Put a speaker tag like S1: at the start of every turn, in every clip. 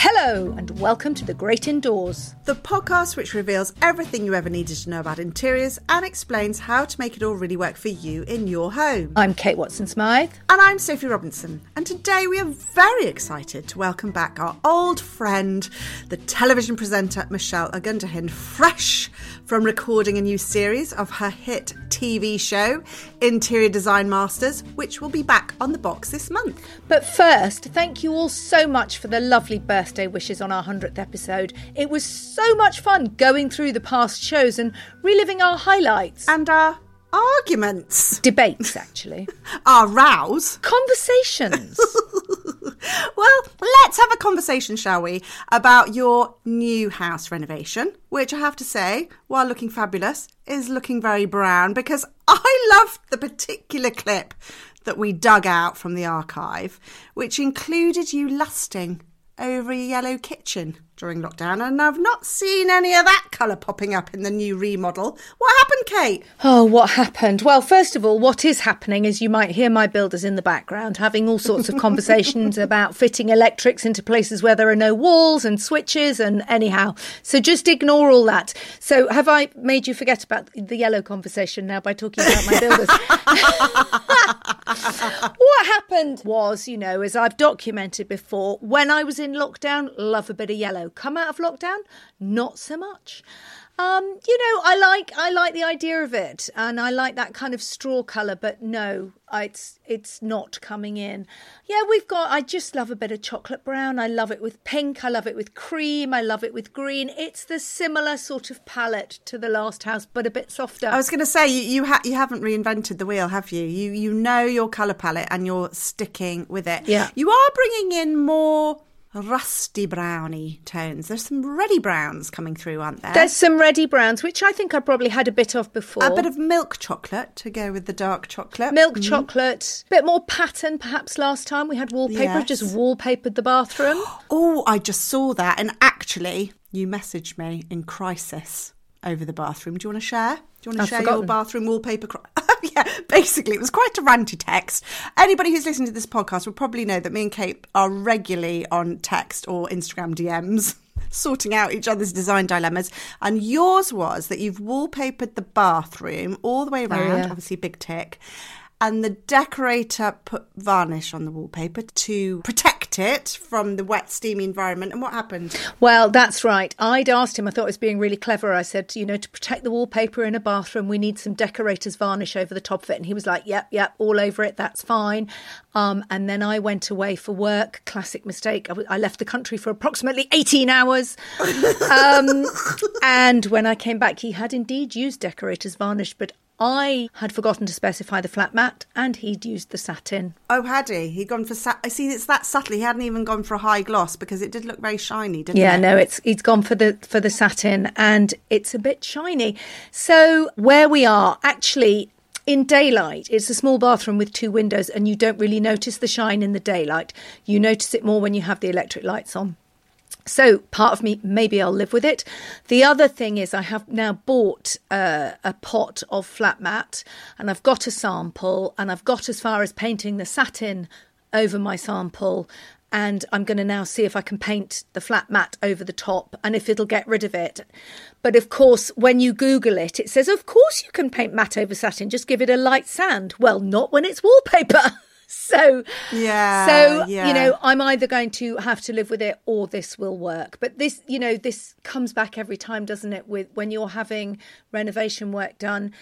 S1: Hello, and welcome to The Great Indoors.
S2: The podcast which reveals everything you ever needed to know about interiors and explains how to make it all really work for you in your home.
S1: I'm Kate Watson Smyth.
S2: And I'm Sophie Robinson. And today we are very excited to welcome back our old friend, the television presenter Michelle Ogundehin, fresh from recording a new series of her hit TV show, Interior Design Masters, which will be back on the box this month.
S1: But first, thank you all so much for the lovely birthday wishes on our 100th episode. It was so much fun going through the past shows and reliving our highlights.
S2: And our arguments.
S1: Debates, actually.
S2: our rows.
S1: Conversations.
S2: well, let's have a conversation, shall we, about your new house renovation, which I have to say, while looking fabulous, is looking very brown because I loved the particular clip that we dug out from the archive, which included you lusting over a yellow kitchen during lockdown, and I've not seen any of that colour popping up in the new remodel. What happened, Kate?
S1: Oh, what happened? Well, first of all, what is happening is you might hear my builders in the background having all sorts of conversations about fitting electrics into places where there are no walls and switches, and anyhow. So just ignore all that. So, have I made you forget about the yellow conversation now by talking about my builders? what happened was, you know, as I've documented before, when I was in lockdown, love a bit of yellow come out of lockdown, not so much. Um, you know, I like I like the idea of it, and I like that kind of straw colour. But no, it's it's not coming in. Yeah, we've got. I just love a bit of chocolate brown. I love it with pink. I love it with cream. I love it with green. It's the similar sort of palette to the last house, but a bit softer.
S2: I was going to say you you, ha- you haven't reinvented the wheel, have you? You you know your colour palette, and you're sticking with it.
S1: Yeah,
S2: you are bringing in more rusty browny tones. There's some reddy browns coming through, aren't there?
S1: There's some reddy browns, which I think I probably had a bit of before.
S2: A bit of milk chocolate to go with the dark chocolate.
S1: Milk mm. chocolate, bit more pattern perhaps last time. We had wallpaper, yes. just wallpapered the bathroom.
S2: oh, I just saw that. And actually, you messaged me in crisis over the bathroom. Do you want to share? Do you want to I've share forgotten. your bathroom wallpaper? yeah, basically, it was quite a ranty text. Anybody who's listening to this podcast will probably know that me and Kate are regularly on text or Instagram DMs. Sorting out each other's design dilemmas. And yours was that you've wallpapered the bathroom all the way oh, around, oh, yeah. obviously, big tick and the decorator put varnish on the wallpaper to protect it from the wet, steamy environment. And what happened?
S1: Well, that's right. I'd asked him, I thought it was being really clever. I said, you know, to protect the wallpaper in a bathroom, we need some decorator's varnish over the top of it. And he was like, yep, yep, all over it. That's fine. Um, and then I went away for work. Classic mistake. I, w- I left the country for approximately 18 hours. um, and when I came back, he had indeed used decorator's varnish, but I had forgotten to specify the flat mat and he'd used the satin.
S2: Oh, had he? He'd gone for sat. I see. It's that subtle. He hadn't even gone for a high gloss because it did look very shiny, didn't
S1: yeah,
S2: it?
S1: Yeah, no, it's he's gone for the for the satin and it's a bit shiny. So where we are, actually, in daylight, it's a small bathroom with two windows, and you don't really notice the shine in the daylight. You notice it more when you have the electric lights on. So part of me, maybe I'll live with it. The other thing is, I have now bought uh, a pot of flat mat, and I've got a sample, and I've got as far as painting the satin over my sample. And I'm going to now see if I can paint the flat mat over the top and if it'll get rid of it. But of course, when you Google it, it says, of course you can paint matte over satin, just give it a light sand. Well, not when it's wallpaper. so
S2: yeah
S1: so
S2: yeah.
S1: you know i'm either going to have to live with it or this will work but this you know this comes back every time doesn't it with when you're having renovation work done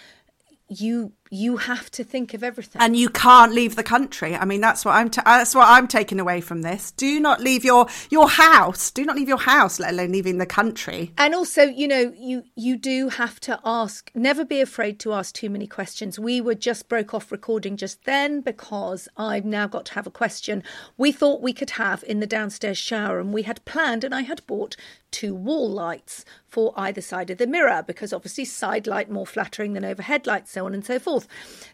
S1: you you have to think of everything.
S2: And you can't leave the country. I mean that's what i'm ta- that's what i'm taking away from this. Do not leave your your house. Do not leave your house let alone leaving the country.
S1: And also you know you you do have to ask never be afraid to ask too many questions. We were just broke off recording just then because i've now got to have a question we thought we could have in the downstairs shower. And we had planned and i had bought two wall lights for either side of the mirror because obviously side light more flattering than overhead light so on and so forth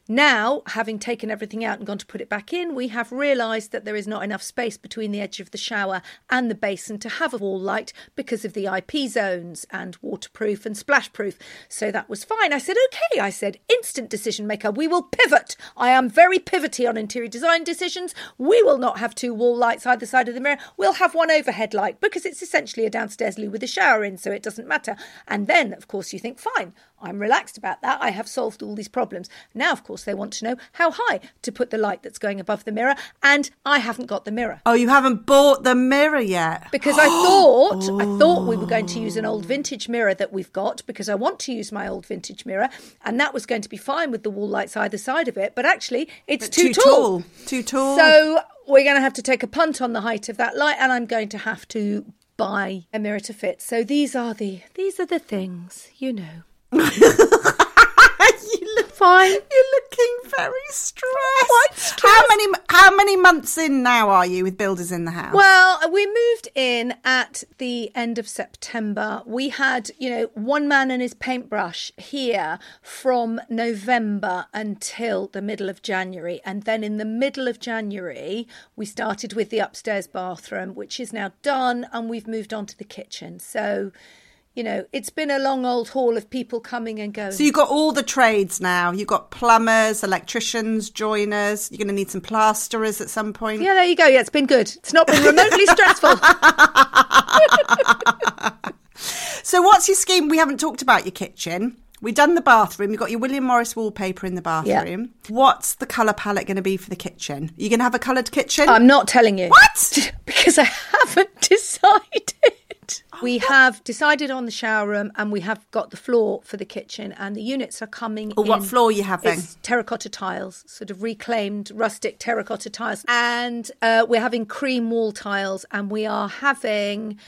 S1: Now, having taken everything out and gone to put it back in, we have realised that there is not enough space between the edge of the shower and the basin to have a wall light because of the IP zones and waterproof and splashproof. So that was fine. I said, okay, I said, instant decision maker. We will pivot. I am very pivoty on interior design decisions. We will not have two wall lights either side of the mirror. We'll have one overhead light because it's essentially a downstairs loo with a shower in, so it doesn't matter. And then, of course, you think, fine, I'm relaxed about that. I have solved all these problems. Now, of course, they want to know how high to put the light that's going above the mirror, and I haven't got the mirror.
S2: Oh, you haven't bought the mirror yet?
S1: Because I thought oh. I thought we were going to use an old vintage mirror that we've got because I want to use my old vintage mirror, and that was going to be fine with the wall lights either side of it. But actually, it's too,
S2: too tall. tall. Too tall.
S1: So we're going to have to take a punt on the height of that light, and I'm going to have to buy a mirror to fit. So these are the these are the things, you know.
S2: you look
S1: fine.
S2: You're looking very stressed. Stressed. How many how many months in now are you with builders in the house?
S1: Well, we moved in at the end of September. We had, you know, one man and his paintbrush here from November until the middle of January. And then in the middle of January, we started with the upstairs bathroom, which is now done, and we've moved on to the kitchen. So you know, it's been a long old haul of people coming and going.
S2: So you've got all the trades now. You've got plumbers, electricians, joiners. You're going to need some plasterers at some point.
S1: Yeah, there you go. Yeah, it's been good. It's not been remotely stressful.
S2: so what's your scheme? We haven't talked about your kitchen. We've done the bathroom. You've got your William Morris wallpaper in the bathroom. Yeah. What's the colour palette going to be for the kitchen? Are you going to have a coloured kitchen?
S1: I'm not telling you.
S2: What?
S1: because I haven't decided. We have decided on the shower room and we have got the floor for the kitchen and the units are coming
S2: oh, What floor are you having?
S1: It's terracotta tiles, sort of reclaimed rustic terracotta tiles. And uh, we're having cream wall tiles and we are having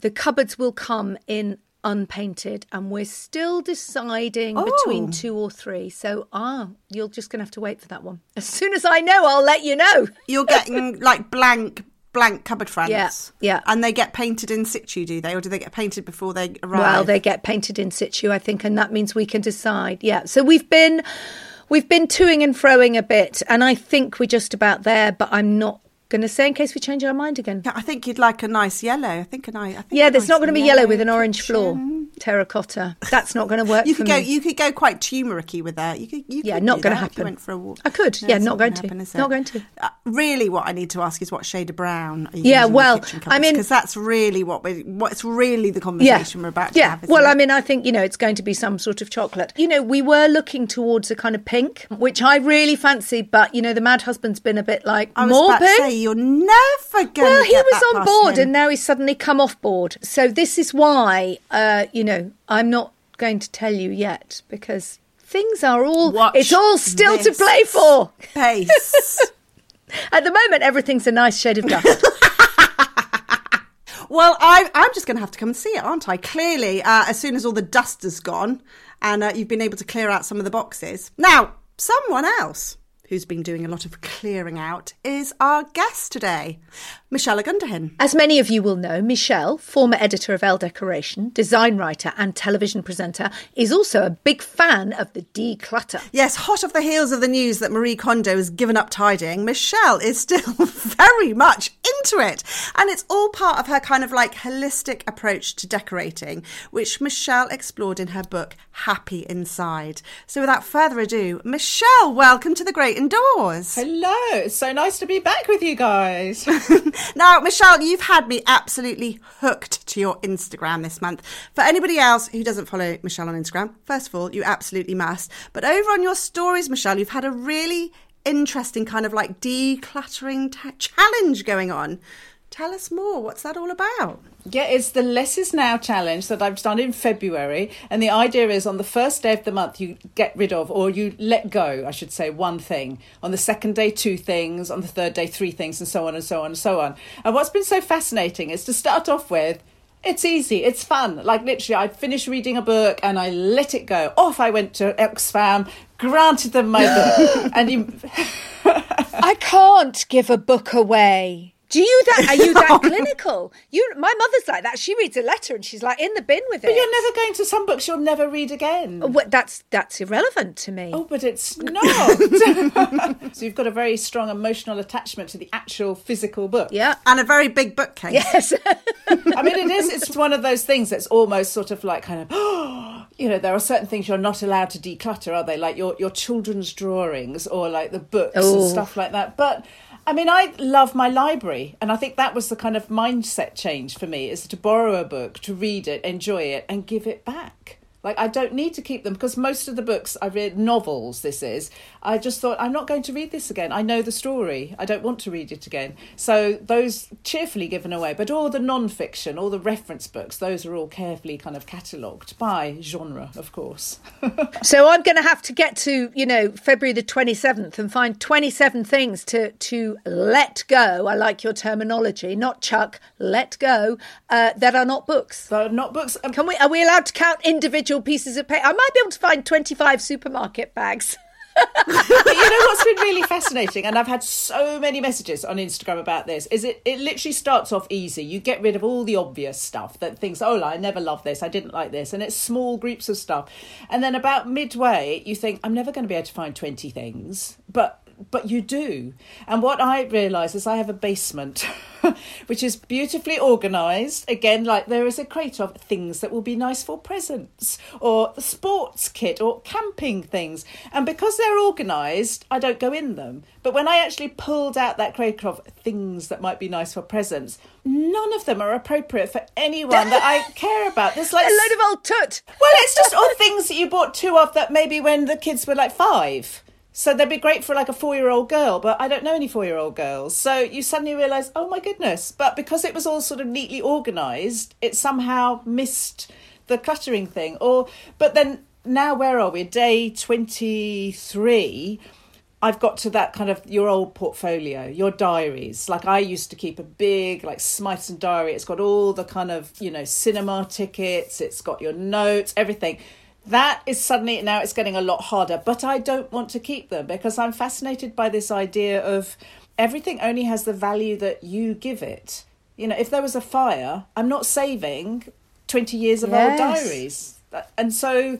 S1: the cupboards will come in unpainted and we're still deciding oh. between two or three so ah you're just gonna have to wait for that one as soon as i know i'll let you know
S2: you're getting like blank blank cupboard fronts.
S1: Yeah, yeah.
S2: And they get painted in situ, do they, or do they get painted before they arrive?
S1: Well, they get painted in situ, I think, and that means we can decide. Yeah. So we've been we've been toing and froing a bit, and I think we're just about there. But I'm not going to say in case we change our mind again.
S2: I think you'd like a nice yellow. I think a nice. I think
S1: yeah, there's
S2: nice
S1: not going to be yellow with an orange floor terracotta. That's not going to work.
S2: you could
S1: go.
S2: Me. You could go quite turmericy with that. You could. You
S1: yeah,
S2: could
S1: not going to happen.
S2: went for a walk.
S1: I could. No, yeah, not going, to. Happen, not going to.
S2: Uh, really, what I need to ask is what shade of brown.
S1: yeah, well, I mean,
S2: because that's really what we. What's really the conversation
S1: yeah,
S2: we're about.
S1: yeah.
S2: Have,
S1: well,
S2: it?
S1: I mean, I think you know it's going to be some sort of chocolate. You know, we were looking towards a kind of pink, which I really fancy, but you know, the mad husband's been a bit like more pink.
S2: You're never going.
S1: Well, he was
S2: on
S1: board,
S2: him.
S1: and now he's suddenly come off board. So this is why, uh, you know, I'm not going to tell you yet because things are all
S2: Watch
S1: it's all still to play for.
S2: Pace.
S1: At the moment, everything's a nice shade of dust.
S2: well, I, am just going to have to come and see it, aren't I? Clearly, uh, as soon as all the dust is gone and uh, you've been able to clear out some of the boxes. Now, someone else who's been doing a lot of clearing out, is our guest today, Michelle Ogundehin.
S1: As many of you will know, Michelle, former editor of Elle Decoration, design writer, and television presenter, is also a big fan of the declutter.
S2: Yes, hot off the heels of the news that Marie Kondo has given up tidying, Michelle is still very much into it. And it's all part of her kind of like holistic approach to decorating, which Michelle explored in her book, Happy Inside. So without further ado, Michelle, welcome to the Great Indoors.
S3: Hello, it's so nice to be back with you guys.
S2: now, Michelle, you've had me absolutely hooked to your Instagram this month. For anybody else who doesn't follow Michelle on Instagram, first of all, you absolutely must. But over on your stories, Michelle, you've had a really interesting kind of like decluttering t- challenge going on. Tell us more. What's that all about?
S3: Yeah, it's the Less is Now challenge that I've done in February. And the idea is on the first day of the month, you get rid of, or you let go, I should say, one thing. On the second day, two things. On the third day, three things, and so on and so on and so on. And what's been so fascinating is to start off with, it's easy, it's fun. Like literally, I'd finished reading a book and I let it go. Off I went to Oxfam, granted them my book. and you.
S1: I can't give a book away Do you that? Are you that clinical? You, my mother's like that. She reads a letter and she's like in the bin with it.
S3: But you're never going to some books you'll never read again.
S1: Oh, well, that's that's irrelevant to me.
S3: Oh, but it's not. so you've got a very strong emotional attachment to the actual physical book.
S1: Yeah,
S2: and a very big bookcase.
S1: Yes.
S3: I mean, it is. It's one of those things that's almost sort of like kind of. you know, there are certain things you're not allowed to declutter, are they? Like your your children's drawings or like the books and
S1: Oh.
S3: stuff like that. But I mean, I love my library, and I think that was the kind of mindset change for me: is to borrow a book, to read it, enjoy it, and give it back. Like I don't need to keep them because most of the books I read novels. This is I just thought I'm not going to read this again. I know the story. I don't want to read it again. So those cheerfully given away. But all the non-fiction, all the reference books, those are all carefully kind of catalogued by genre, of course.
S1: so I'm going to have to get to you know February the 27th and find 27 things to to let go. I like your terminology, not chuck. Let go uh, that are not books.
S3: So not books. Um,
S1: Can we? Are we allowed to count individual pieces of paper? I might be able to find 25 supermarket bags.
S3: but you know what's been really fascinating, and I've had so many messages on Instagram about this, is it, it literally starts off easy. You get rid of all the obvious stuff that thinks, oh, I never loved this, I didn't like this, and it's small groups of stuff. And then about midway, you think, I'm never going to be able to find 20 things, but but you do. And what I realise is I have a basement, which is beautifully organised. Again, like there is a crate of things that will be nice for presents, or the sports kit, or camping things. And because they're organised, I don't go in them. But when I actually pulled out that crate of things that might be nice for presents, none of them are appropriate for anyone that I care about. There's like
S1: A load of old tut.
S3: well, it's just all things that you bought two of that maybe when the kids were like five. So they'd be great for like a four year old girl, but I don't know any four year old girls. So you suddenly realise, oh my goodness. But because it was all sort of neatly organised, it somehow missed the cluttering thing. Or, but then now where are we? Day 23. I've got to that kind of your old portfolio, your diaries. Like I used to keep a big like Smythson diary. It's got all the kind of, you know, cinema tickets, it's got your notes, everything. That is suddenly now it's getting a lot harder, but I don't want to keep them because I'm fascinated by this idea of everything only has the value that you give it. You know, if there was a fire, I'm not saving 20 years of old diaries. And so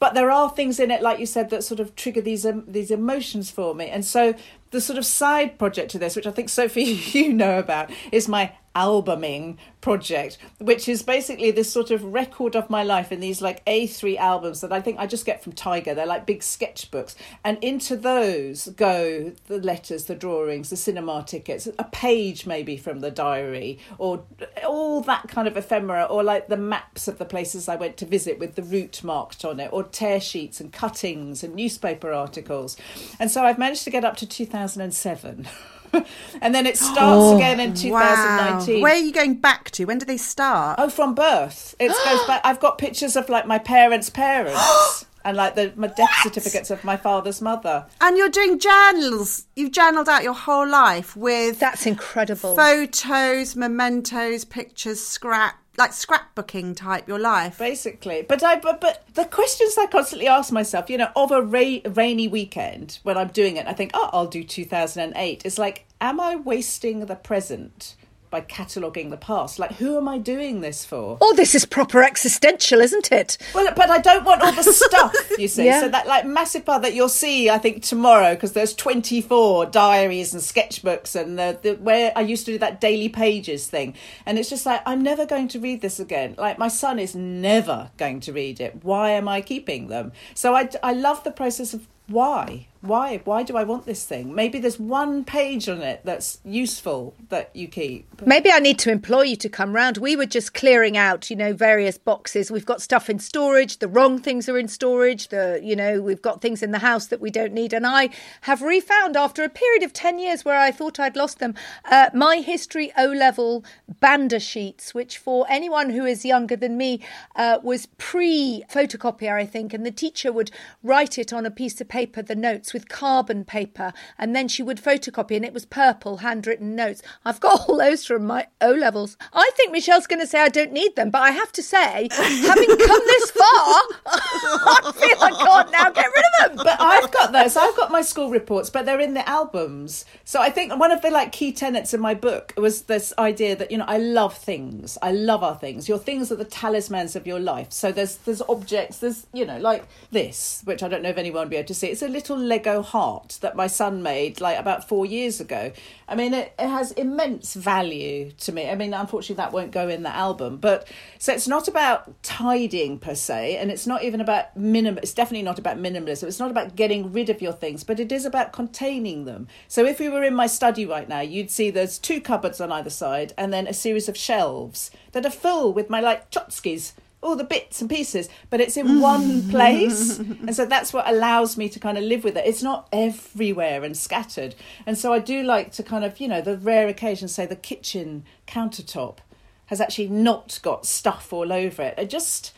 S3: but there are things in it like you said that sort of trigger these um, these emotions for me and so the sort of side project to this which i think sophie you know about is my albuming project which is basically this sort of record of my life in these like a3 albums that i think i just get from tiger. They're like big sketchbooks. And into those go the letters the drawings the cinema tickets a page maybe from the diary or all that kind of ephemera or like the maps of the places i went to visit with the route marked on it or tear sheets and cuttings and newspaper articles. And so i've managed to get up to 2007 and then it starts oh, again in 2019
S2: Wow. Where are you going back to? When do they start?
S3: Oh, from birth. It goes back. I've got pictures of like my parents' parents and like the my death certificates of my father's mother.
S2: And you're doing journals. You've journaled out your whole life with
S1: That's incredible.
S2: photos, mementos, pictures, scrap, like scrapbooking type your life.
S3: Basically, but I but, but the questions I constantly ask myself, you know, of a ra- rainy weekend when I'm doing it, I think, oh, I'll do 2008. It's like, am I wasting the present by cataloguing the past? Like, who am I doing this for?
S1: oh, this is proper existential, isn't it?
S3: Well, but I don't want all the stuff, you see.
S1: Yeah.
S3: So that like massive part that you'll see, I think tomorrow, because there's 24 diaries and sketchbooks, and the, the where I used to do that daily pages thing, and it's just like I'm never going to read this again. Like my son is never going to read it. Why am I keeping them? So I I love the process of why why why do i want this thing maybe there's one page on it that's useful that you keep
S1: Maybe I need to employ you to come round. We were just clearing out, you know, various boxes. We've got stuff in storage. The wrong things are in storage. The, you know, we've got things in the house that we don't need. And I have refound after a period of 10 years where I thought I'd lost them, uh, my history O level Banda sheets, which for anyone who is younger than me uh, was pre photocopier, I think. And the teacher would write it on a piece of paper, the notes with carbon paper. And then she would photocopy, and it was purple handwritten notes. I've got all those from my O levels. I think Michelle's going to say I don't need them, but I have to say, having come this far, I feel I can't now get rid of them.
S3: but I've got those. I've got my school reports, but they're in the albums. So I think one of the like key tenets in my book was this idea that you know I love things. I love our things. Your things are the talismans of your life. So there's there's objects. There's you know like this, which I don't know if anyone will be able to see. It's a little Lego heart that my son made like about four years ago. I mean, it, it has immense value to me. I mean, unfortunately, that won't go in the album. But so it's not about tidying per se, and it's not even about minim. It's definitely not about minimalism. It's not about getting rid of your things, but it is about containing them. So if we were in my study right now, you'd see there's two cupboards on either side, and then a series of shelves that are full with my like tchotchkes all the bits and pieces, but it's in mm. one place. and so that's what allows me to kind of live with it. It's not everywhere and scattered. And so I do like to kind of, you know, the rare occasion, say the kitchen countertop has actually not got stuff all over it. I just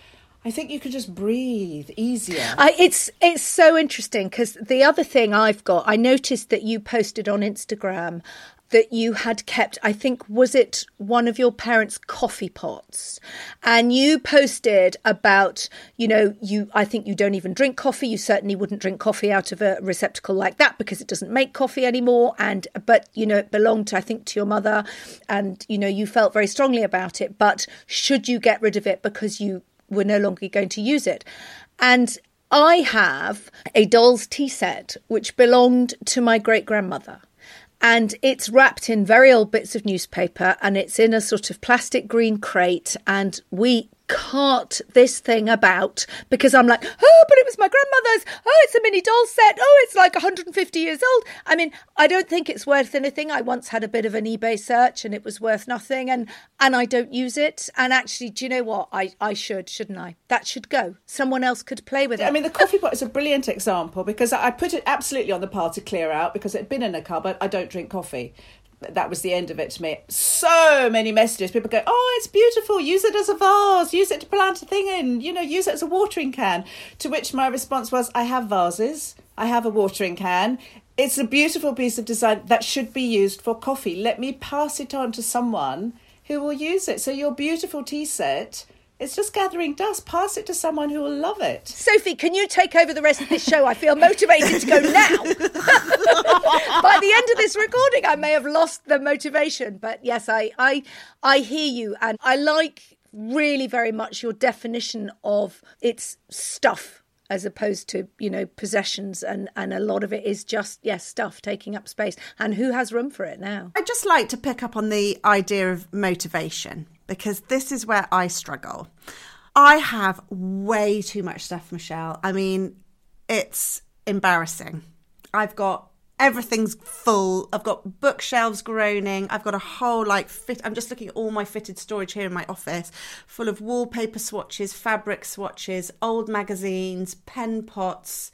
S3: I think you could just breathe easier.
S1: I, it's it's so interesting because the other thing I've got, I noticed that you posted on Instagram that you had kept, I think, was it one of your parents' coffee pots? And you posted about, you know, you, I think you don't even drink coffee. You certainly wouldn't drink coffee out of a receptacle like that because it doesn't make coffee anymore. And, but, you know, it belonged, to, I think, to your mother and, you know, you felt very strongly about it. But should you get rid of it because you were no longer going to use it? And I have a doll's tea set which belonged to my great grandmother and it's wrapped in very old bits of newspaper and it's in a sort of plastic green crate and we cart this thing about because I'm like, oh, but it was my grandmother's. Oh, it's a mini doll set. Oh, it's like 150 years old. I mean, I don't think it's worth anything. I once had a bit of an eBay search and it was worth nothing, and and I don't use it. And actually, do you know what? I I should, shouldn't I? That should go. Someone else could play with it. I
S3: mean, the coffee pot is a brilliant example because I put it absolutely on the pile to clear out because it had been in a cupboard. I don't drink coffee that was the end of it to me. So many messages. People go, "Oh, it's beautiful. Use it as a vase. Use it to plant a thing in. You know, use it as a watering can." To which my response was, "I have vases. I have a watering can. It's a beautiful piece of design that should be used for coffee. Let me pass it on to someone who will use it. So your beautiful tea set." It's just gathering dust. Pass it to someone who will love it.
S1: Sophie, can you take over the rest of this show? I feel motivated to go now. By the end of this recording, I may have lost the motivation. But yes, I, I, I hear you, and I like really very much your definition of its stuff as opposed to you know possessions and and a lot of it is just yes stuff taking up space and who has room for it now
S2: i'd just like to pick up on the idea of motivation because this is where I struggle. I have way too much stuff, Michelle. I mean, it's embarrassing. I've got everything's full. I've got bookshelves groaning. I've got a whole like fit. I'm just looking at all my fitted storage here in my office, full of wallpaper swatches, fabric swatches, old magazines, pen pots.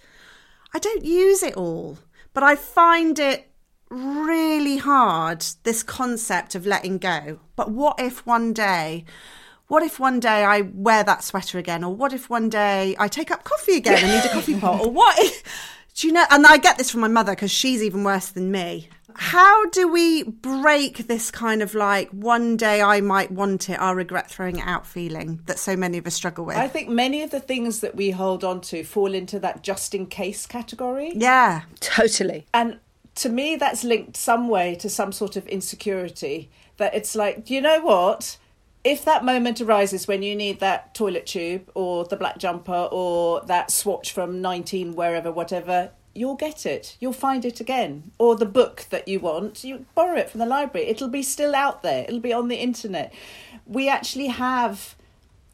S2: I don't use it all, but I find it really hard this concept of letting go. But what if one day, what if one day I wear that sweater again? Or what if one day I take up coffee again and need a coffee pot? Or what if, do you know? And I get this from my mother because she's even worse than me. How do we break this kind of like one day I might want it, I'll regret throwing it out feeling that so many of us struggle with?
S3: I think many of the things that we hold on to fall into that just in case category.
S2: Yeah,
S1: totally.
S3: And to me, that's linked some way to some sort of insecurity. That it's like, you know what? If that moment arises when you need that toilet tube or the black jumper or that swatch from 19 wherever, whatever, you'll get it. You'll find it again. Or the book that you want, you borrow it from the library. It'll be still out there, it'll be on the internet. We actually have,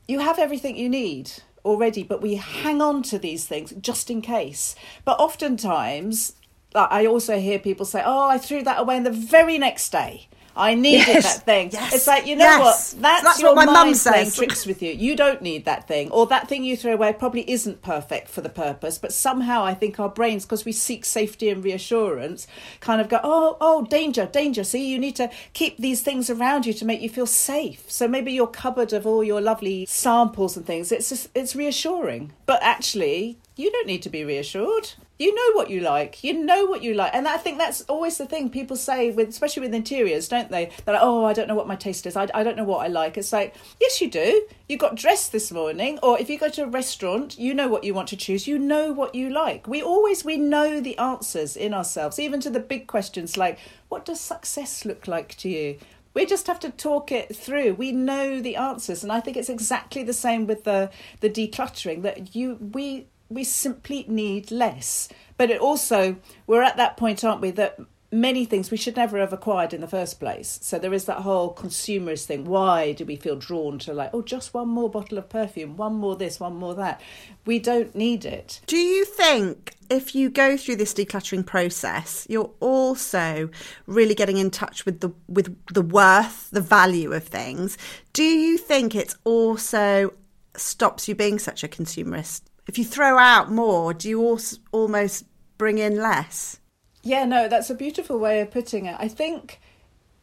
S3: you have everything you need already, but we hang on to these things just in case. But oftentimes, I also hear people say, "Oh, I threw that away," and the very next day, I needed yes. that thing. Yes. It's like you know yes. what? That's, that's your what my mind playing tricks with you. You don't need that thing, or that thing you throw away probably isn't perfect for the purpose. But somehow, I think our brains, because we seek safety and reassurance, kind of go, "Oh, oh, danger, danger." See, you need to keep these things around you to make you feel safe. So maybe your cupboard of all your lovely samples and things, it's just, it's reassuring. But actually, you don't need to be reassured. You know what you like. You know what you like. And I think that's always the thing people say, with especially with interiors, don't they? They're like, oh, I don't know what my taste is. I, I don't know what I like. It's like, yes, you do. You got dressed this morning. Or if you go to a restaurant, you know what you want to choose. You know what you like. We always, we know the answers in ourselves, even to the big questions like, what does success look like to you? we just have to talk it through we know the answers and i think it's exactly the same with the the decluttering that you we we simply need less. But it also, we're at that point, aren't we, that many things we should never have acquired in the first place. So there is that whole consumerist thing. Why do we feel drawn to like, oh, just one more bottle of perfume, one more this, one more that? We don't need it.
S2: Do you think if you go through this decluttering process, you're also really getting in touch with the with the worth, the value of things? Do you think it's also stops you being such a consumerist? If you throw out more, do you almost bring in less?
S3: Yeah, no, that's a beautiful way of putting it. I think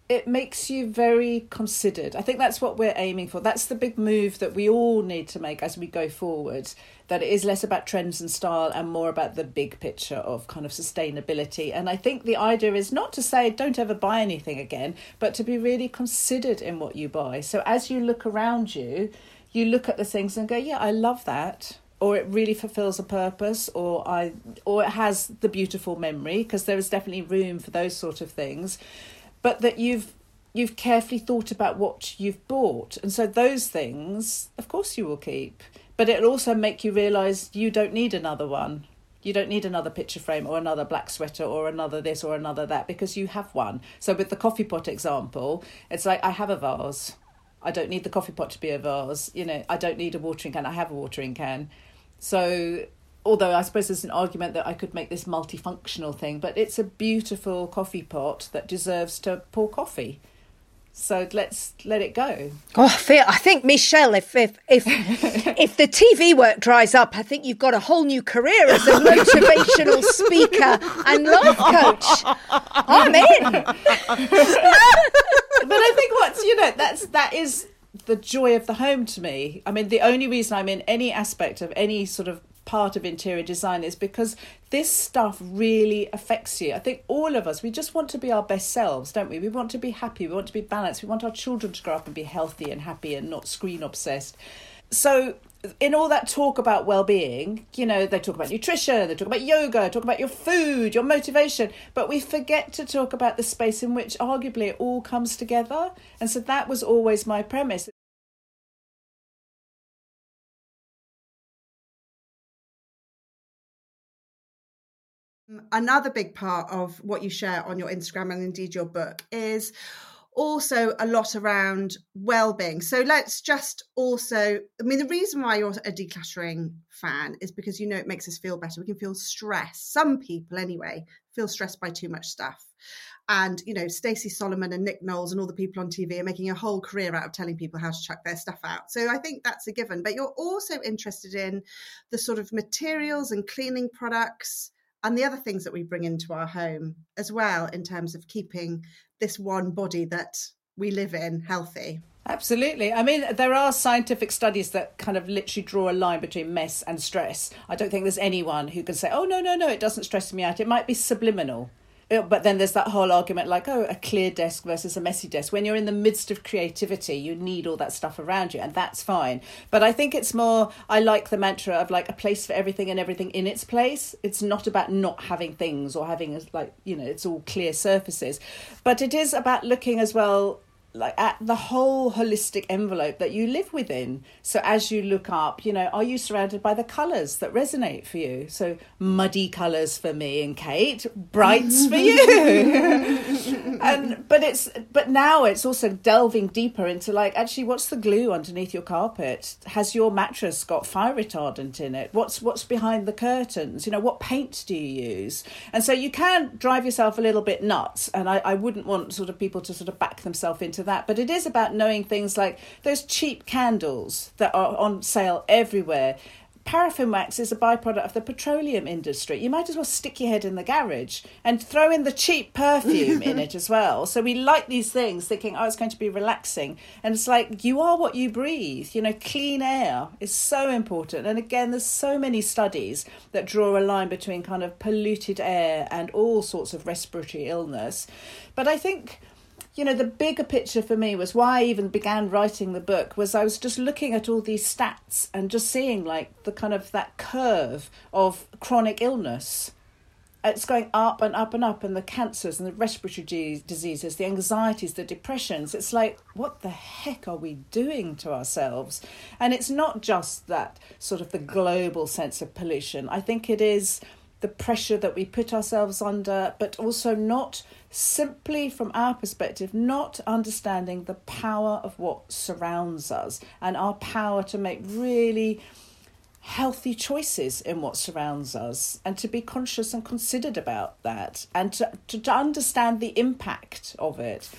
S3: it makes you very considered. I think that's what we're aiming for. That's the big move that we all need to make as we go forward. That it is less about trends and style and more about the big picture of kind of sustainability. And I think the idea is not to say don't ever buy anything again, but to be really considered in what you buy. So as you look around you, you look at the things and go, yeah, I love that or it really fulfills a purpose or i or it has the beautiful memory because there is definitely room for those sort of things but that you've you've carefully thought about what you've bought and so those things of course you will keep but it'll also make you realize you don't need another one you don't need another picture frame or another black sweater or another this or another that because you have one so with the coffee pot example it's like i have a vase I don't need the coffee pot to be a vase. You know, I don't need a watering can. I have a watering can. So, although I suppose there's an argument that I could make this multifunctional thing, but it's a beautiful coffee pot that deserves to pour coffee. So let's let it go.
S1: Oh, I think Michelle, if if if if the TV work dries up, I think you've got a whole new career as a motivational speaker and life coach. I'm in. but
S3: I think what's you know that's that is the joy of the home to me. I mean, the only reason I'm in any aspect of any sort of part of interior design is because this stuff really affects you. I think all of us, we just want to be our best selves, don't we? We want to be happy, we want to be balanced, we want our children to grow up and be healthy and happy and not screen obsessed. So, in all that talk about well-being you know they talk about nutrition they talk about yoga talk about your food your motivation but we forget to talk about the space in which arguably it all comes together. And so that was always my premise.
S2: Another big part of what you share on your Instagram and indeed your book is also a lot around well-being. So let's just also I mean the reason why you're a decluttering fan is because you know it makes us feel better. We can feel stress. Some people anyway feel stressed by too much stuff. And you know, Stacey Solomon and Nick Knowles and all the people on TV are making a whole career out of telling people how to chuck their stuff out. So I think that's a given. But you're also interested in the sort of materials and cleaning products and the other things that we bring into our home as well in terms of keeping this one body that we live in healthy.
S3: Absolutely. I mean, there are scientific studies that kind of literally draw a line between mess and stress. I don't think there's anyone who can say, oh, no, no, no, it doesn't stress me out. It might be subliminal Uh, but then there's that whole argument like oh a clear desk versus a messy desk. When you're in the midst of creativity you need all that stuff around you and that's fine. But i think it's more i like the mantra of like a place for everything and everything in its place. It's not about not having things or having like you know it's all clear surfaces. But it is about looking as well like at the whole holistic envelope that you live within. So as you look up you know are you surrounded by the colors that resonate for you? So muddy colors for me and kate brights for you. And but it's but now it's also delving deeper into like actually what's the glue underneath your carpet? Has your mattress got fire retardant in it? What's what's behind the curtains? You know what paint do you use? And so you can drive yourself a little bit nuts and i, I wouldn't want sort of people to sort of back themselves into that. But it is about knowing things like those cheap candles that are on sale everywhere paraffin wax is a byproduct of the petroleum industry. You might as well stick your head in the garage and throw in the cheap perfume in it as well. So we like these things thinking, oh, it's going to be relaxing. And it's like, you are what you breathe. You know, clean air is so important. And again, there's so many studies that draw a line between kind of polluted air and all sorts of respiratory illness. But I think you know, the bigger picture for me was why I even began writing the book was I was just looking at all these stats and just seeing like the kind of that curve of chronic illness. It's going up and up and up, and the cancers and the respiratory diseases, the anxieties, the depressions. It's like, what the heck are we doing to ourselves? And it's not just that sort of the global sense of pollution. I think it is the pressure that we put ourselves under, but also not simply from our perspective, not understanding the power of what surrounds us and our power to make really healthy choices in what surrounds us and to be conscious and considered about that and to, to, to understand the impact of it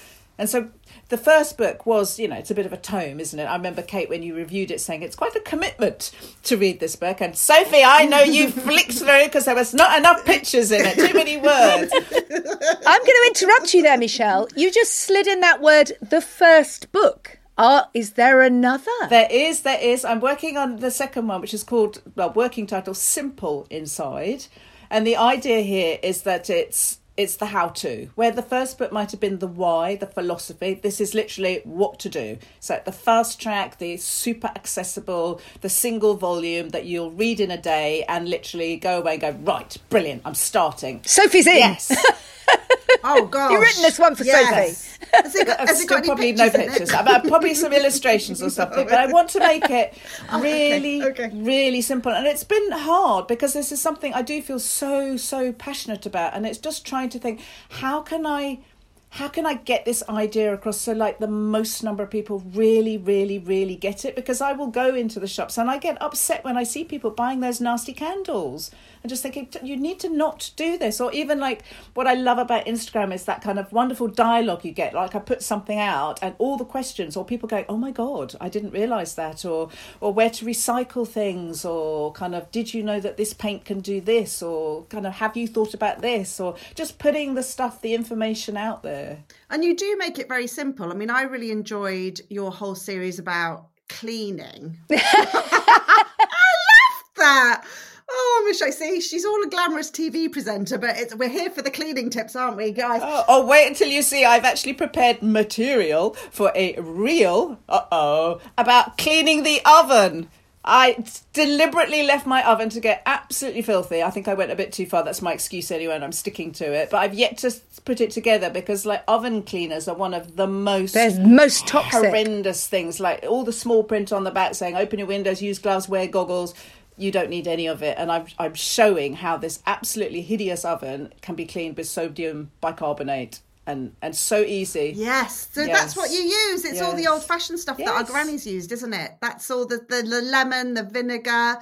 S3: and so the first book was, you know, it's a bit of a tome, isn't it? I remember Kate when you reviewed it saying it's quite a commitment to read this book. And Sophie, I know you flicked through because there was not enough pictures in it, too many words.
S1: I'm going to interrupt you there, Michelle. You just slid in that word, the first book. Uh, is there another?
S3: There is, there is. I'm working on the second one, which is called, well, working title Simple Inside. And the idea here is that it's it's the how to. Where the first book might have been the why, the philosophy, this is literally what to do. So the fast track, the super accessible, the single volume that you'll read in a day and literally go away and go, right, brilliant, I'm starting.
S1: Sophie's in.
S3: Yes.
S2: oh, God.
S1: You've written this one for yes. Sophie.
S3: Has it got, has it got probably no pictures. About probably some illustrations or something. But I want to make it oh, really, okay. Okay. really simple. And it's been hard because this is something I do feel so, so passionate about. And it's just trying to think, how can I how can I get this idea across so like the most number of people really, really, really get it? Because I will go into the shops and I get upset when I see people buying those nasty candles and just thinking you need to not do this. Or even like what I love about Instagram is that kind of wonderful dialogue you get. Like I put something out and all the questions or people going, Oh my God, I didn't realise that or or where to recycle things or kind of did you know that this paint can do this or kind of have you thought about this or just putting the stuff, the information out there
S2: and you do make it very simple. I mean, I really enjoyed your whole series about cleaning. I love that. Oh, Mish, I see. She's all a glamorous TV presenter, but we're here for the cleaning tips, aren't we, guys?
S3: Oh, oh, wait until you see I've actually prepared material for a real, uh oh, about cleaning the oven. I deliberately left my oven to get absolutely filthy. I think I went a bit too far. That's my excuse anyway, and I'm sticking to it. But I've yet to put it together because, like, oven cleaners are one of the most
S1: They're most toxic.
S3: horrendous things. Like all the small print on the back saying "Open your windows, use gloves, wear goggles." You don't need any of it, and I'm I'm showing how this absolutely hideous oven can be cleaned with sodium bicarbonate and and so easy.
S2: Yes, so yes. that's what you use. It's yes. all the old fashioned stuff yes. that our grannies used, isn't it? That's all the the, the lemon, the vinegar,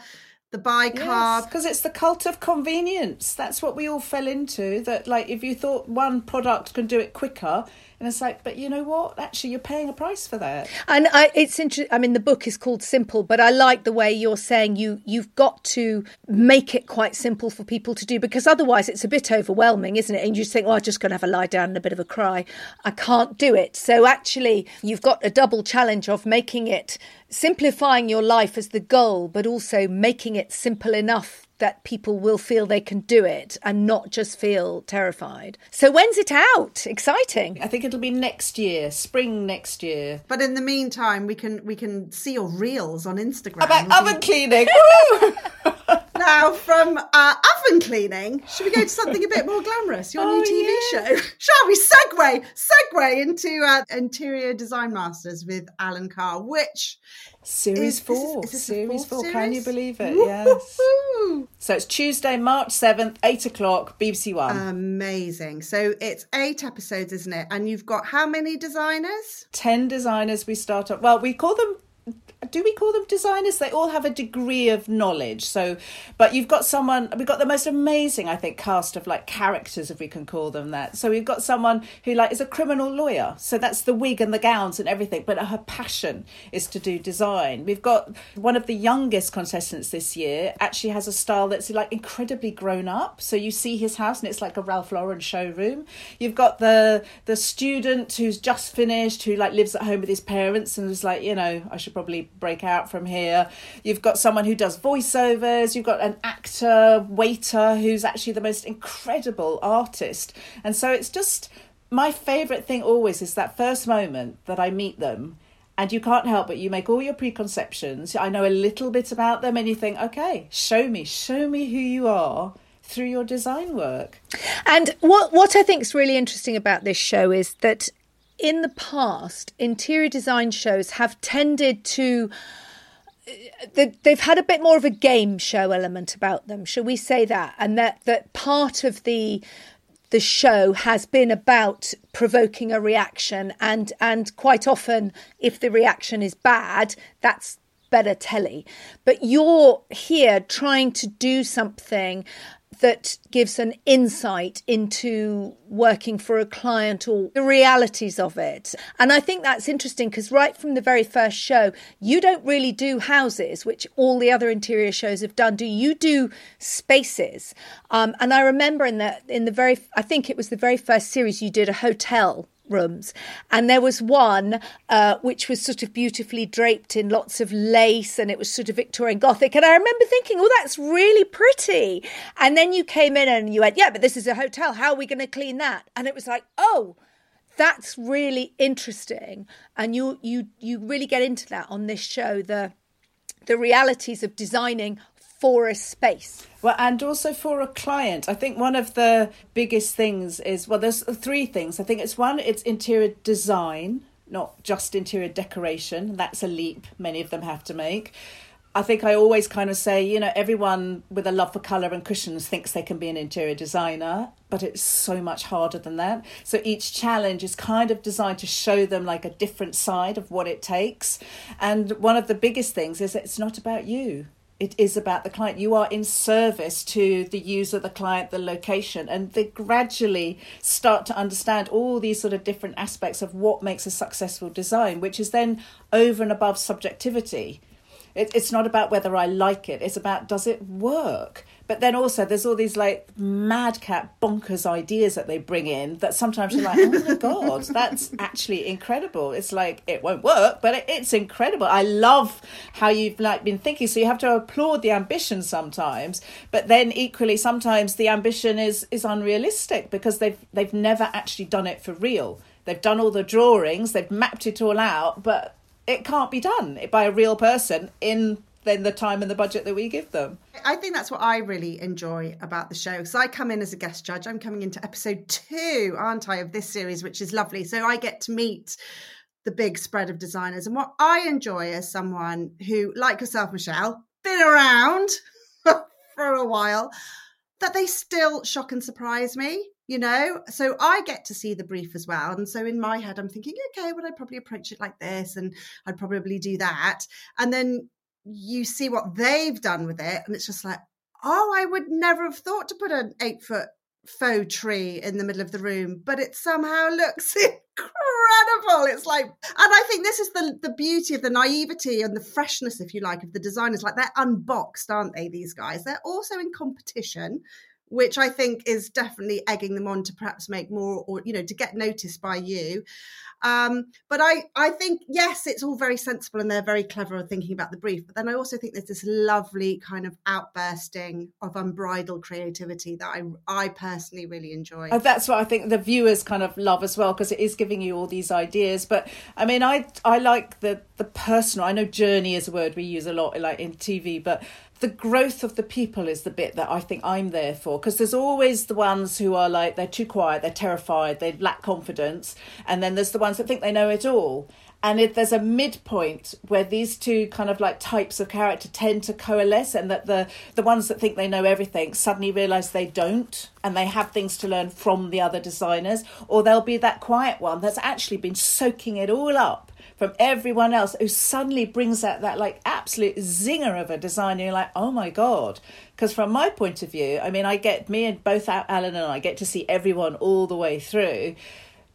S2: the bicarb
S3: because it's the cult of convenience that's what we all fell into that like if you thought one product can do it quicker and it's like, but you know what? Actually, you're paying a price for that.
S1: And I, it's interesting. I mean, the book is called Simple, but I like the way you're saying you you've got to make it quite simple for people to do because otherwise it's a bit overwhelming, isn't it? And you think, oh, I'm just going to have a lie down and a bit of a cry. I can't do it. So actually, you've got a double challenge of making it simplifying your life as the goal, but also making it simple enough that people will feel they can do it and not just feel terrified. So when's it out? Exciting.
S3: I think it'll be next year, spring next year.
S2: But in the meantime, we can we can see your reels on Instagram.
S3: About oven cleaning.
S2: now from uh, oven cleaning, should we go to something a bit more glamorous? Your oh, new TV yeah. show. Shall we segue segue into uh, Interior Design Masters with Alan Carr, which
S3: Series is, four. Is is series four. Series? Can you believe it? Yes. So it's Tuesday, March 7th, 8 o'clock, BBC One.
S2: Amazing. So it's eight episodes, isn't it? And you've got how many designers?
S3: 10 designers we start up. Well, we call them do we call them designers? They all have a degree of knowledge. So, but you've got someone, we've got the most amazing, I think, cast of like characters, if we can call them that. So we've got someone who like is a criminal lawyer. So that's the wig and the gowns and everything. But her passion is to do design. We've got one of the youngest contestants this year actually has a style that's like incredibly grown up. So you see his house and it's like a Ralph Lauren showroom. You've got the the student who's just finished, who like lives at home with his parents and is like, you know, I should probably break out from here. You've got someone who does voiceovers. You've got an actor, waiter who's actually the most incredible artist. And so it's just my favourite thing always is that first moment that I meet them and you can't help but you make all your preconceptions. I know a little bit about them and you think, okay, show me, show me who you are through your design work.
S1: And what what I think is really interesting about this show is that in the past, interior design shows have tended to they've had a bit more of a game show element about them, shall we say that? And that that part of the the show has been about provoking a reaction and and quite often if the reaction is bad, that's better telly. But you're here trying to do something that gives an insight into working for a client or the realities of it. And I think that's interesting because right from the very first show, you don't really do houses, which all the other interior shows have done. Do you do spaces? Um, and I remember in the in the very, I think it was the very first series, you did a hotel rooms. And there was one uh, which was sort of beautifully draped in lots of lace and it was sort of Victorian Gothic. And I remember thinking, oh, that's really pretty. And then you came in and you went, yeah, but this is a hotel. How are we going to clean that? And it was like, oh, that's really interesting. And you you you really get into that on this show, the the realities of designing for a space.
S3: Well, and also for a client. I think one of the biggest things is well, there's three things. I think it's one, it's interior design, not just interior decoration. That's a leap many of them have to make. I think I always kind of say, you know, everyone with a love for colour and cushions thinks they can be an interior designer, but it's so much harder than that. So each challenge is kind of designed to show them like a different side of what it takes. And one of the biggest things is it's not about you it is about the client. You are in service to the user, the client, the location, and they gradually start to understand all these sort of different aspects of what makes a successful design, which is then over and above subjectivity. It, it's not about whether I like it, it's about does it work? But then also, there's all these like madcap, bonkers ideas that they bring in that sometimes you're like, oh my God, that's actually incredible. It's like, it won't work, but it, it's incredible. I love how you've like been thinking. So you have to applaud the ambition sometimes, but then equally, sometimes the ambition is, is unrealistic because they've, they've never actually done it for real. They've done all the drawings, they've mapped it all out, but it can't be done by a real person in then the time and the budget that we give them.
S2: I think that's what I really enjoy about the show because I come in as a guest judge. I'm coming into episode two, aren't I, of this series, which is lovely. So I get to meet the big spread of designers. And what I enjoy as someone who, like yourself, Michelle, been around for a while, that they still shock and surprise me you know so i get to see the brief as well and so in my head i'm thinking okay well i'd probably approach it like this and i'd probably do that and then you see what they've done with it, and it's just like, oh, I would never have thought to put an eight foot faux tree in the middle of the room, but it somehow looks incredible. It's like, and I think this is the the beauty of the naivety and the freshness, if you like, of the designers. Like they're unboxed, aren't they? These guys. They're also in competition, which I think is definitely egging them on to perhaps make more, or you know, to get noticed by you. Um, but I, I think, yes, it's all very sensible and they're very clever at thinking about the brief. But then I also think there's this lovely kind of outbursting of unbridled creativity that I, I personally really enjoy.
S3: Oh, that's what I think the viewers kind of love as well because it is giving you all these ideas. But I mean, I, I like the, the personal, I know journey is a word we use a lot like in TV, but the growth of the people is the bit that I think I'm there for because there's always the ones who are like they're too quiet, they're terrified, they lack confidence, and then there's the ones that think they know it all. And if there's a midpoint where these two kind of like types of character tend to coalesce and that the the ones that think they know everything suddenly realize they don't and they have things to learn from the other designers or there'll be that quiet one that's actually been soaking it all up from everyone else who suddenly brings out that like absolute zinger of a design. You're like, oh my god! Because from my point of view, I mean, I get me and both Alan and I get to see everyone all the way through,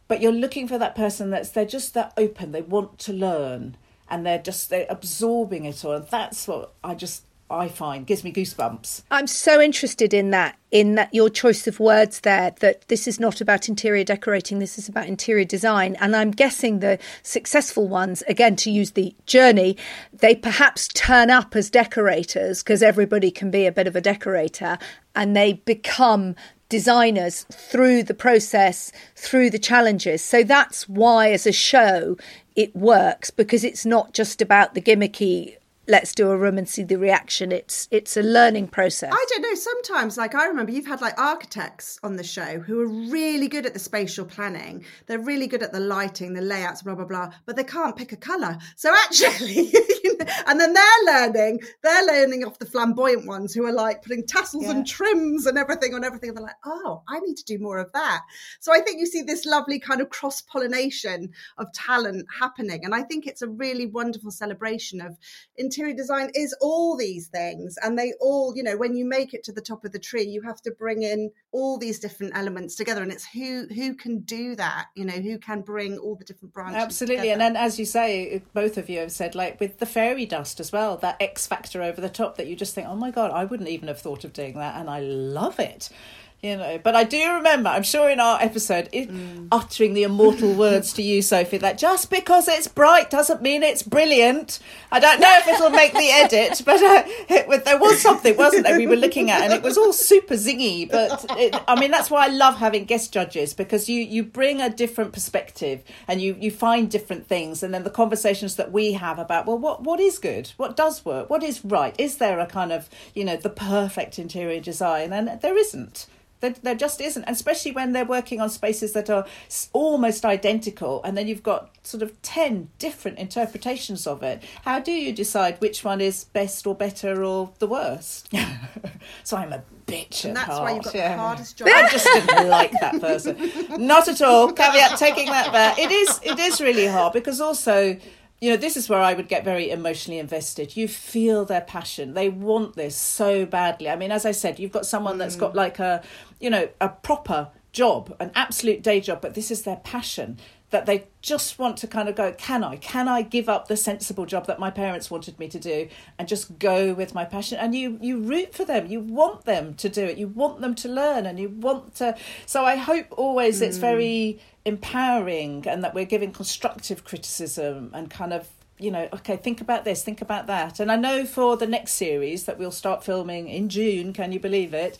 S3: but you're looking for that person that's they're just that open. They want to learn and they're just they're absorbing it all. And that's what I just I find gives me goosebumps.
S1: I'm so interested in that, in that your choice of words there, that this is not about interior decorating, this is about interior design. And I'm guessing the successful ones, again, to use the journey, they perhaps turn up as decorators because everybody can be a bit of a decorator and they become designers through the process, through the challenges. So that's why, as a show, it works because it's not just about the gimmicky let's do a room and see the reaction. It's it's a learning process.
S2: I don't know sometimes like i remember you've had like architects on the show who are really good at the spatial planning. They're really good at the lighting the layouts blah blah blah but they can't pick a color so actually and then they're learning they're learning off the flamboyant ones who are like putting tassels yeah. and trims and everything on everything. And they're like oh i need to do more of that. So i think you see this lovely kind of cross pollination of talent happening and i think it's a really wonderful celebration of interior design is all these things and they all you know when you make it to the top of the tree you have to bring in all these different elements together and it's who who can do that you know who can bring all the different branches
S3: absolutely
S2: together.
S3: and then as you say both of you have said like with the fairy dust as well that x factor over the top that you just think oh my god i wouldn't even have thought of doing that and i love it you know but i do remember i'm sure in our episode it, mm. uttering the immortal words to you sophie that just because it's bright doesn't mean it's brilliant. I don't know if it'll make the edit but uh, it, there was something wasn't there we were looking at and it was all super zingy but it, i mean that's why i love having guest judges because you you bring a different perspective and you you find different things and then the conversations that we have about well what what is good? What does work? What is right? Is there a kind of you know the perfect interior design? And there isn't there, there just isn't, and especially when they're working on spaces that are almost identical, and then you've got sort of 10 different interpretations of it. How do you decide which one is best or better or the worst? so I'm a bitch.
S2: And that's
S3: heart.
S2: why you've got yeah. the hardest job.
S3: I just didn't like that person. Not at all. Caveat taking that back. It is it is really hard because also you know, this is where I would get very emotionally invested. You feel their passion. They want this so badly. I mean, as I said, you've got someone that's got mm. like a, you know, a proper job, an absolute day job, but this is their passion that they just want to kind of go, can I? Can I give up the sensible job that my parents wanted me to do and just go with my passion? And you you root for them. You want them to do it. You want them to learn and you want to so I hope always mm. it's very empowering and that we're giving constructive criticism and kind of you know okay think about this think about that. And i know for the next series that we'll start filming in june can you believe it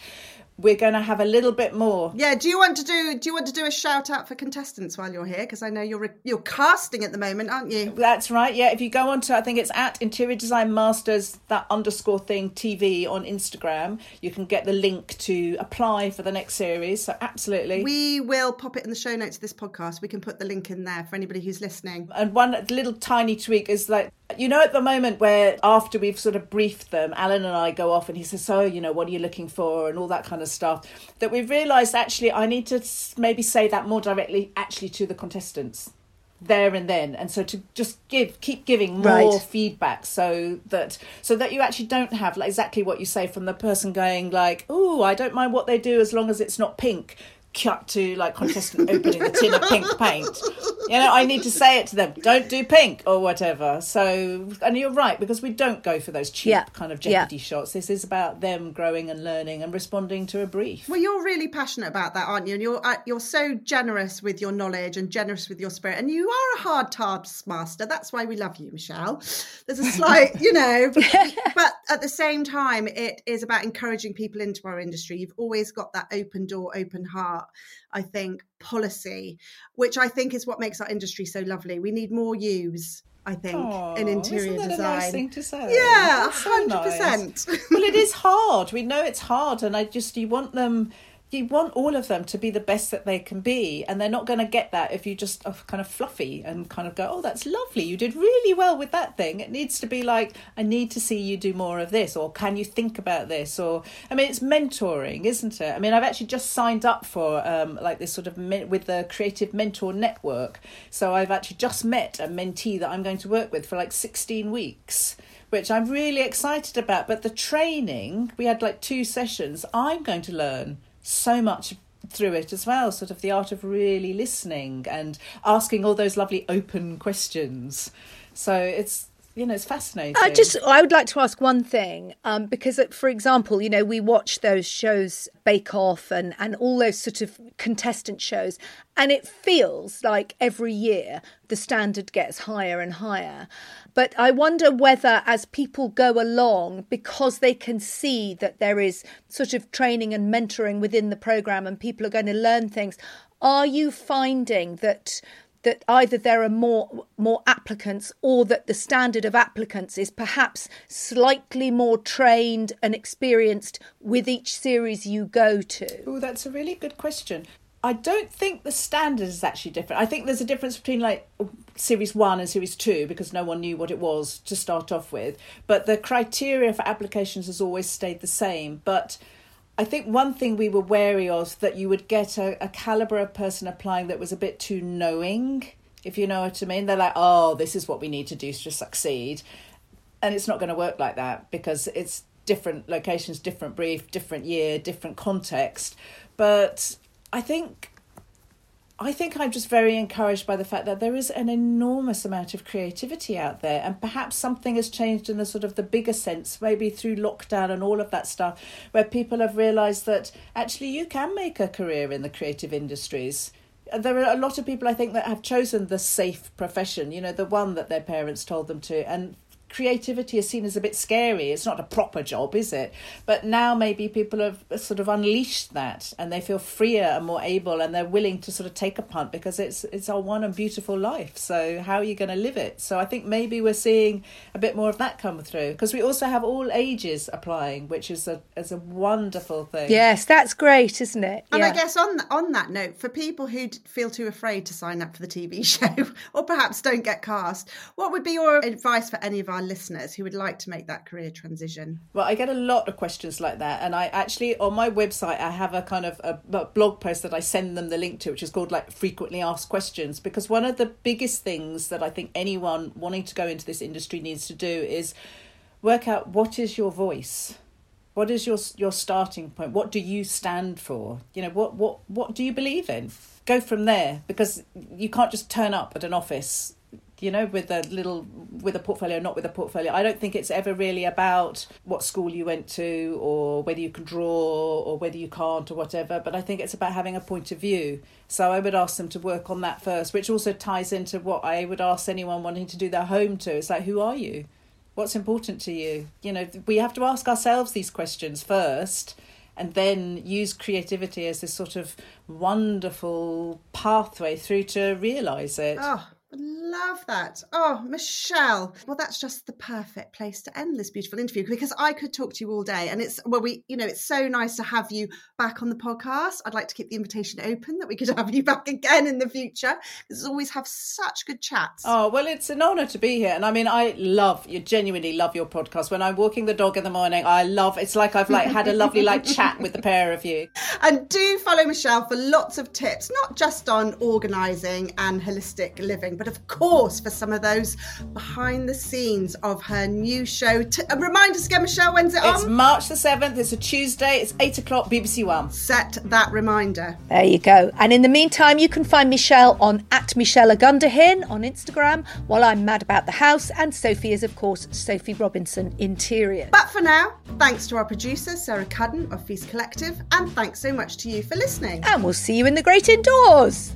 S3: we're going to have a little bit more.
S2: Yeah. Do you want to do? Do you want to do a shout out for contestants while you're here? Because I know you're you're casting at the moment, aren't you?
S3: That's right. Yeah. If you go on to, I think it's at Interior Design Masters that underscore thing TV on Instagram, you can get the link to apply for the next series. So absolutely,
S2: we will pop it in the show notes of this podcast. We can put the link in there for anybody who's listening.
S3: And one little tiny tweak is like you know, at the moment where after we've sort of briefed them, Alan and I go off and he says, So, you know, what are you looking for? and all that kind of stuff, that we've realised actually I need to maybe say that more directly actually to the contestants there and then and so to just give keep giving more right. feedback so that so that you actually don't have like exactly what you say from the person going like oh i don't mind what they do as long as it's not pink cut to like contestant opening the tin of pink paint. You know, I need to say it to them, don't do pink or whatever. So, and you're right, because we don't go for those cheap yeah. kind of jeopardy yeah. shots. This is about them growing and learning and responding to a brief.
S2: Well, you're really passionate about that, aren't you? And you're uh, you're so generous with your knowledge and generous with your spirit. And you are a hard taskmaster. That's why we love you, Michelle. There's a slight, you know, but, but at the same time, it is about encouraging people into our industry. You've always got that open door, open heart I think, policy, which I think is what makes our industry so lovely. We need more use. I think Aww, in interior design.
S3: A nice thing to say.
S2: Yeah, hundred so percent.
S3: well, it is hard. We know it's hard, and I just you want them you want all of them to be the best that they can be and they're not going to get that if you just are kind of fluffy and kind of go oh that's lovely you did really well with that thing it needs to be like i need to see you do more of this or can you think about this or i mean it's mentoring isn't it i mean i've actually just signed up for um, like this sort of me- with the creative mentor network so i've actually just met a mentee that i'm going to work with for like 16 weeks which I'm really excited about. But the training, we had like two sessions. I'm going to learn so much through it as well sort of the art of really listening and asking all those lovely open questions. So it's you know it's fascinating.
S1: I just i would like to ask one thing um, because uh, for example you know we watch those shows bake off and and all those sort of contestant shows and it feels like every year the standard gets higher and higher. But i wonder whether as people go along because they can see that there is sort of training and mentoring within the program and people are going to learn things are you finding that that either there are more more applicants or that the standard of applicants is perhaps slightly more trained and experienced with each series you go to?
S3: Oh, that's a really good question. I don't think the standard is actually different. I think there's a difference between like series one and series two because no one knew what it was to start off with. But the criteria for applications has always stayed the same. But I think one thing we were wary of that you would get a, a caliber of person applying that was a bit too knowing, if you know what I mean. They're like, oh, this is what we need to do to succeed. And it's not going to work like that because it's different locations, different brief, different year, different context. But I think I think I'm just very encouraged by the fact that there is an enormous amount of creativity out there, and perhaps something has changed in the sort of the bigger sense, maybe through lockdown and all of that stuff, where people have realised that actually you can make a career in the creative industries. There are a lot of people I think that have chosen the safe profession, you know, the one that their parents told them to, and creativity is seen as a bit scary. It's not a proper job, is it? But now maybe people have sort of unleashed that and they feel freer and more able and they're willing to sort of take a punt because it's it's our one and beautiful life. So how are you going to live it? So I think maybe we're seeing a bit more of that come through because we also have all ages applying, which is a is a wonderful thing.
S1: Yes, that's great, isn't it?
S2: And yeah. I guess on on that note, for people who feel too afraid to sign up for the TV show or perhaps don't get cast, what would be your advice for any of our listeners who would like to make that career transition?
S3: Well, I get a lot of questions like that. And I actually, on my website, I have a kind of a, a blog post that I send them the link to, which is called like frequently asked questions. Because one of the biggest things that I think anyone wanting to go into this industry needs to do is work out what is your voice what is your your starting point what do you stand for you know what what what do you believe in go from there because you can't just turn up at an office you know, with a little with a portfolio, not with a portfolio. I don't think it's ever really about what school you went to or whether you can draw or whether you can't or whatever. But I think it's about having a point of view. So I would ask them to work on that first, which also ties into what I would ask anyone wanting to do their home to. It's like, who are you? What's important to you? You know, we have to ask ourselves these questions first and then use creativity as this sort of wonderful pathway through to realize it.
S2: Oh, Love that. Oh, Michelle. Well, that's just the perfect place to end this beautiful interview because I could talk to you all day. And it's, well, we, you know, it's so nice to have you back on the podcast. I'd like to keep the invitation open that we could have you back again in the future because always have such good chats.
S3: Oh, well, it's an honour to be here. And I mean, I love, you genuinely love your podcast. When I'm walking the dog in the morning, I love, it's like I've like had a lovely like chat with the pair of you.
S2: And do follow Michelle for lots of tips, not just on organising and holistic living, but of course for some of those behind the scenes of her new show. T- remind us again, Michelle, when's it
S3: it's on? It's March the 7th. It's a Tuesday. It's 8 o'clock, BBC One.
S2: Set that reminder.
S1: There you go. And in the meantime, you can find Michelle on at Michelle Ogundehin on Instagram while I'm mad about the house. And Sophie is, of course, Sophie Robinson Interior.
S2: But for now, thanks to our producer, Sarah Cudden of Feast Collective. And thanks so much to you for listening.
S1: And we'll see you in the great indoors.